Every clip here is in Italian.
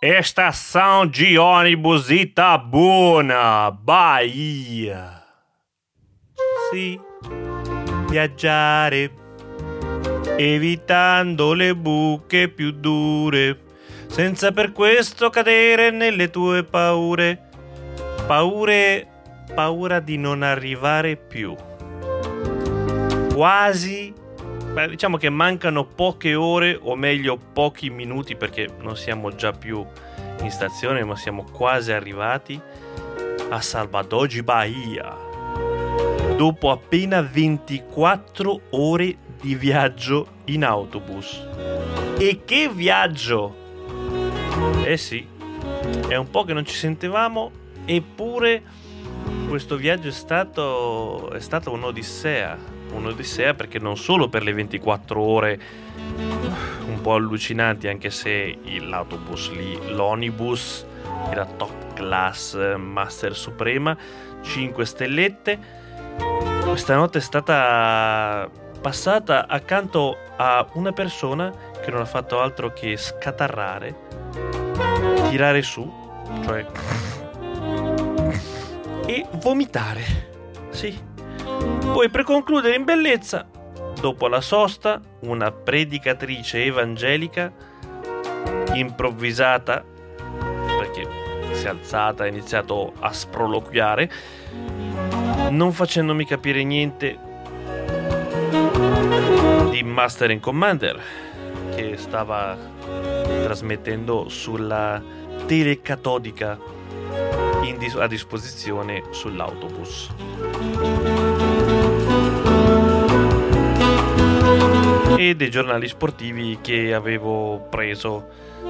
Estação de ônibus Itabuna, Bahia. Sì, viaggiare, evitando le buche più dure, senza per questo cadere nelle tue paure. Paure, paura di non arrivare più. Quasi Beh, diciamo che mancano poche ore, o meglio pochi minuti, perché non siamo già più in stazione, ma siamo quasi arrivati a Salvador Bahia. Dopo appena 24 ore di viaggio in autobus. E che viaggio! Eh sì, è un po' che non ci sentivamo, eppure questo viaggio è stato, è stato un'odissea un'odissea perché non solo per le 24 ore un po' allucinanti anche se l'autobus lì, l'onibus era top class master suprema 5 stellette. Questa notte è stata passata accanto a una persona che non ha fatto altro che scatarrare tirare su cioè e vomitare. Sì. Poi per concludere in bellezza, dopo la sosta, una predicatrice evangelica improvvisata, perché si è alzata e ha iniziato a sproloquiare, non facendomi capire niente di Master and Commander che stava trasmettendo sulla telecatodica a disposizione sull'autobus. e dei giornali sportivi che avevo preso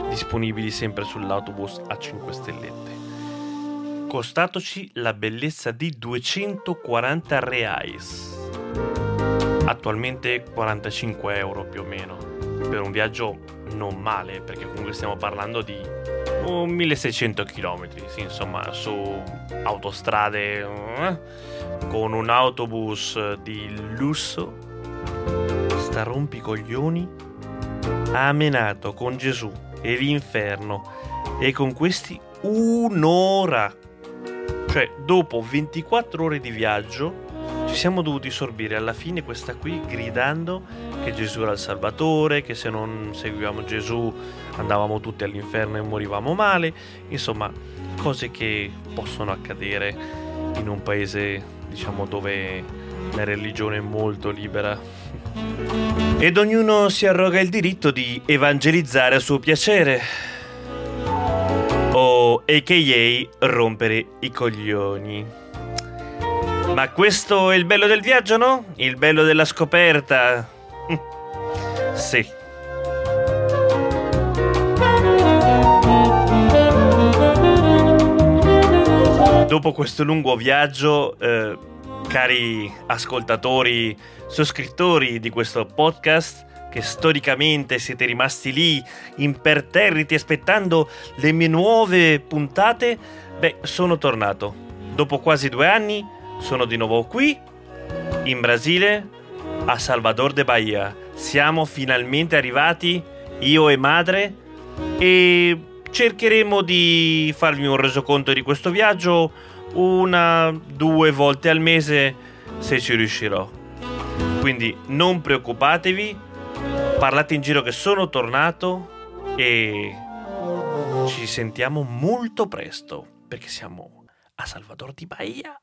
disponibili sempre sull'autobus a 5 stellette. Costatoci la bellezza di 240 reais, attualmente 45 euro più o meno, per un viaggio non male, perché comunque stiamo parlando di 1600 km, sì, insomma, su autostrade eh, con un autobus di lusso sta rompicoglioni ha menato con Gesù e l'inferno e con questi un'ora. Cioè, dopo 24 ore di viaggio, ci siamo dovuti sorbire alla fine questa qui gridando che Gesù era il Salvatore, che se non seguivamo Gesù andavamo tutti all'inferno e morivamo male. Insomma, cose che possono accadere in un paese, diciamo, dove la religione è molto libera ed ognuno si arroga il diritto di evangelizzare a suo piacere. O a.k.a. rompere i coglioni. Ma questo è il bello del viaggio, no? Il bello della scoperta. sì. Dopo questo lungo viaggio, eh, cari ascoltatori, sottoscrittori di questo podcast, che storicamente siete rimasti lì imperterriti aspettando le mie nuove puntate, beh, sono tornato. Dopo quasi due anni sono di nuovo qui, in Brasile, a Salvador de Bahia. Siamo finalmente arrivati, io e madre, e cercheremo di farvi un resoconto di questo viaggio una, due volte al mese se ci riuscirò. Quindi non preoccupatevi, parlate in giro che sono tornato e ci sentiamo molto presto perché siamo a Salvador di Bahia.